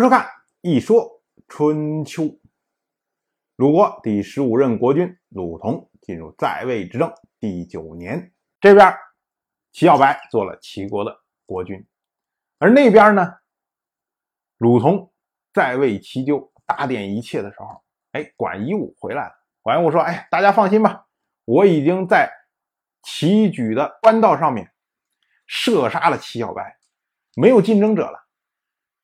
收看《一说春秋》，鲁国第十五任国君鲁同进入在位执政第九年，这边齐小白做了齐国的国君，而那边呢，鲁同在位齐纠打点一切的时候，哎，管夷吾回来了。管夷吾说：“哎，大家放心吧，我已经在齐举的官道上面射杀了齐小白，没有竞争者了，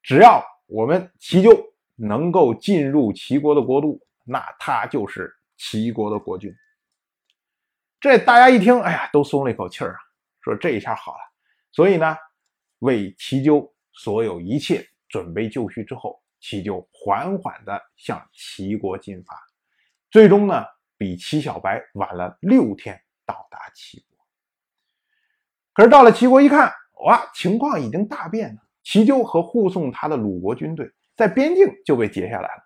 只要。”我们齐纠能够进入齐国的国都，那他就是齐国的国君。这大家一听，哎呀，都松了一口气儿啊，说这一下好了。所以呢，为齐纠所有一切准备就绪之后，齐纠缓缓地向齐国进发，最终呢，比齐小白晚了六天到达齐国。可是到了齐国一看，哇，情况已经大变了。齐纠和护送他的鲁国军队在边境就被截下来了。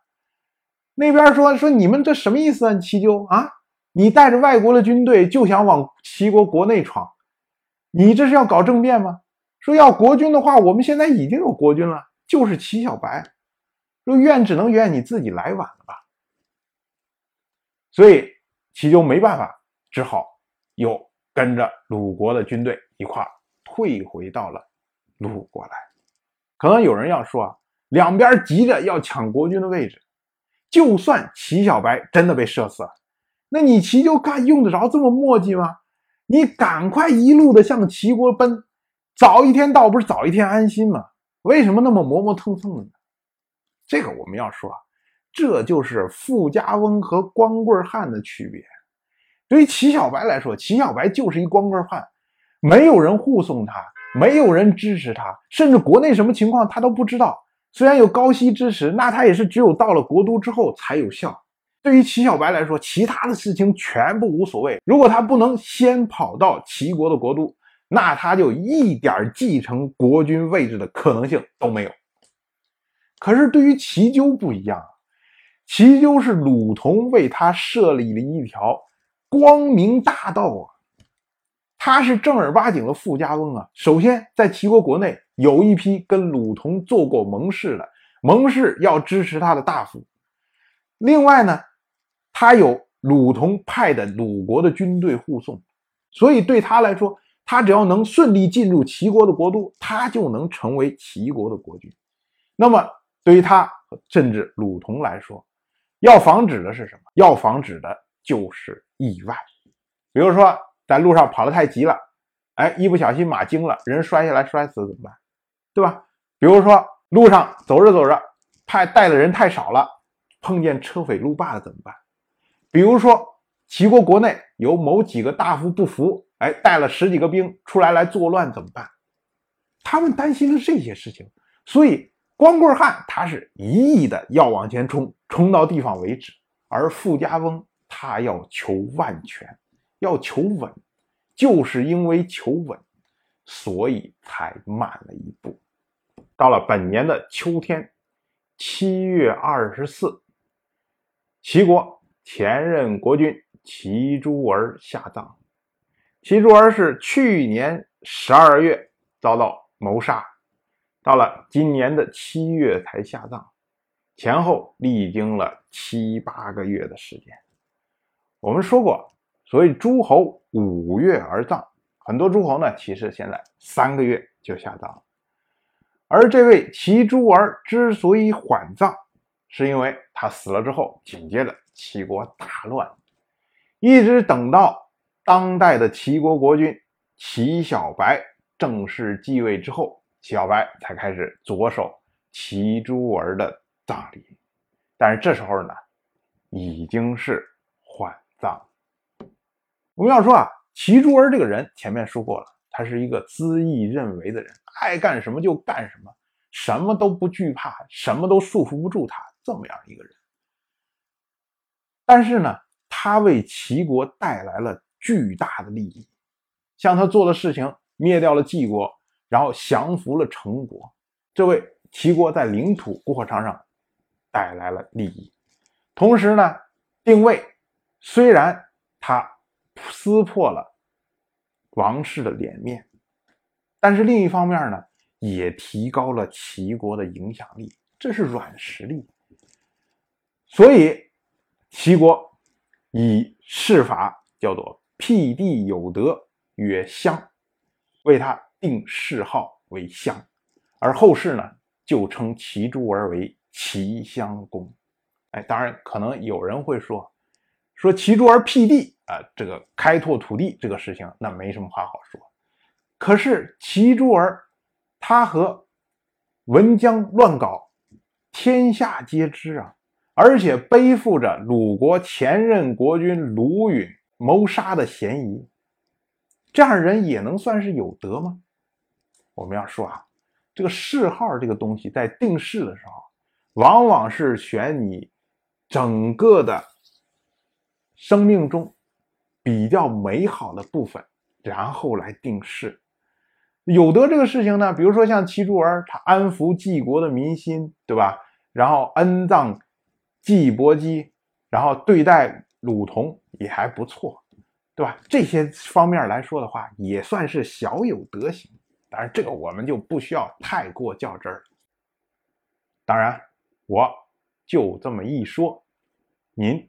那边说说你们这什么意思啊？齐纠啊，你带着外国的军队就想往齐国国内闯，你这是要搞政变吗？说要国君的话，我们现在已经有国君了，就是齐小白。说怨只能怨你自己来晚了吧。所以齐纠没办法，只好又跟着鲁国的军队一块退回到了鲁国来。可能有人要说啊，两边急着要抢国君的位置，就算齐小白真的被射死了，那你齐就干用得着这么磨叽吗？你赶快一路的向齐国奔，早一天到不是早一天安心吗？为什么那么磨磨蹭蹭的呢？这个我们要说啊，这就是富家翁和光棍汉的区别。对于齐小白来说，齐小白就是一光棍汉，没有人护送他。没有人支持他，甚至国内什么情况他都不知道。虽然有高息支持，那他也是只有到了国都之后才有效。对于齐小白来说，其他的事情全部无所谓。如果他不能先跑到齐国的国都，那他就一点继承国君位置的可能性都没有。可是对于齐纠不一样啊，齐纠是鲁同为他设立了一条光明大道啊。他是正儿八经的富家翁啊！首先，在齐国国内有一批跟鲁同做过盟誓的，盟誓要支持他的大夫。另外呢，他有鲁同派的鲁国的军队护送，所以对他来说，他只要能顺利进入齐国的国都，他就能成为齐国的国君。那么，对于他甚至鲁同来说，要防止的是什么？要防止的就是意外，比如说。在路上跑得太急了，哎，一不小心马惊了，人摔下来摔死怎么办？对吧？比如说路上走着走着，派带的人太少了，碰见车匪路霸了怎么办？比如说齐国国内有某几个大夫不服，哎，带了十几个兵出来来作乱怎么办？他们担心的这些事情，所以光棍汉他是一意的要往前冲，冲到地方为止，而富家翁他要求万全。要求稳，就是因为求稳，所以才慢了一步。到了本年的秋天，七月二十四，齐国前任国君齐诸儿下葬。齐诸儿是去年十二月遭到谋杀，到了今年的七月才下葬，前后历经了七八个月的时间。我们说过。所以诸侯五月而葬，很多诸侯呢，其实现在三个月就下葬了。而这位齐诸儿之所以缓葬，是因为他死了之后，紧接着齐国大乱，一直等到当代的齐国国君齐小白正式继位之后，齐小白才开始着手齐诸儿的葬礼。但是这时候呢，已经是。我们要说啊，齐诸儿这个人，前面说过了，他是一个恣意认为的人，爱干什么就干什么，什么都不惧怕，什么都束缚不住他，这么样一个人。但是呢，他为齐国带来了巨大的利益，像他做的事情，灭掉了晋国，然后降服了陈国，这为齐国在领土过程上带来了利益。同时呢，定位虽然他。撕破了王室的脸面，但是另一方面呢，也提高了齐国的影响力。这是软实力。所以齐国以谥法叫做辟地有德，曰襄，为他定谥号为襄，而后世呢就称齐诸儿为齐襄公。哎，当然可能有人会说，说齐诸儿辟地啊，这个开拓土地这个事情，那没什么话好说。可是齐诸儿他和文姜乱搞，天下皆知啊。而且背负着鲁国前任国君鲁允谋杀的嫌疑，这样人也能算是有德吗？我们要说啊，这个谥号这个东西，在定谥的时候，往往是选你整个的生命中比较美好的部分，然后来定谥。有德这个事情呢，比如说像齐诸儿，他安抚晋国的民心，对吧？然后恩葬。季伯姬，然后对待鲁同也还不错，对吧？这些方面来说的话，也算是小有德行。当然，这个我们就不需要太过较真儿。当然，我就这么一说，您